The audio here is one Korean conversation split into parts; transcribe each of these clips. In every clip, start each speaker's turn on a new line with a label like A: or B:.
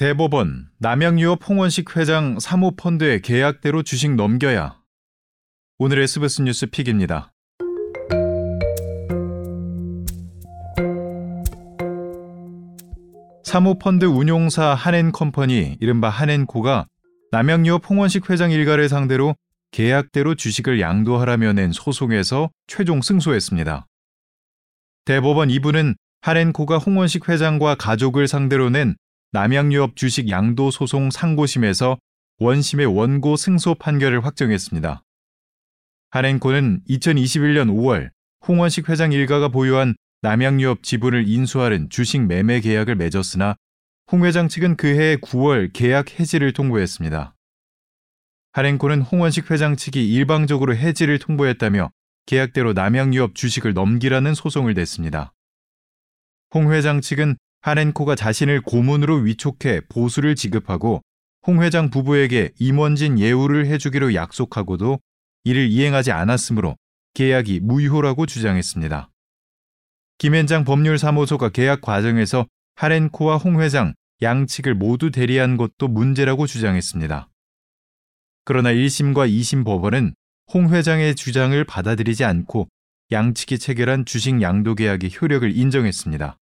A: 대법원 남양유업 홍원식 회장 사모펀드에 계약대로 주식 넘겨야 오늘의 스브스 뉴스 픽입니다. 사모펀드 운용사 한앤컴퍼니 이른바 한앤코가 남양유업 홍원식 회장 일가를 상대로 계약대로 주식을 양도하라며 낸 소송에서 최종 승소했습니다. 대법원 2부는 한엔코가 홍원식 회장과 가족을 상대로 낸 남양유업 주식 양도 소송 상고심에서 원심의 원고 승소 판결을 확정했습니다. 한엔코는 2021년 5월 홍원식 회장 일가가 보유한 남양유업 지분을 인수하는 주식 매매 계약을 맺었으나 홍 회장 측은 그해 9월 계약 해지를 통보했습니다. 하렌코는 홍원식 회장 측이 일방적으로 해지를 통보했다며 계약대로 남양유업 주식을 넘기라는 소송을 냈습니다. 홍 회장 측은 하렌코가 자신을 고문으로 위촉해 보수를 지급하고 홍 회장 부부에게 임원진 예우를 해주기로 약속하고도 이를 이행하지 않았으므로 계약이 무효라고 주장했습니다. 김현장 법률사무소가 계약 과정에서 하렌코와 홍 회장 양측을 모두 대리한 것도 문제라고 주장했습니다. 그러나 1심과 2심 법원은 홍 회장의 주장을 받아들이지 않고 양측이 체결한 주식 양도 계약의 효력을 인정했습니다.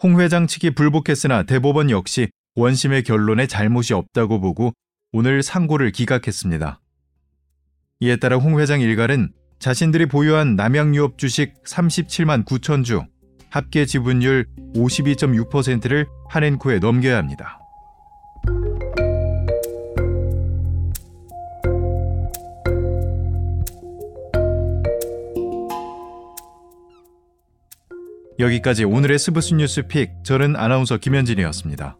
A: 홍 회장 측이 불복했으나 대법원 역시 원심의 결론에 잘못이 없다고 보고 오늘 상고를 기각했습니다. 이에 따라 홍 회장 일가는 자신들이 보유한 남양유업 주식 37만 9천 주, 합계 지분율 52.6%를 한엔코에 넘겨야 합니다. 여기까지 오늘의 스브스 뉴스 픽, 저는 아나운서 김현진이었습니다.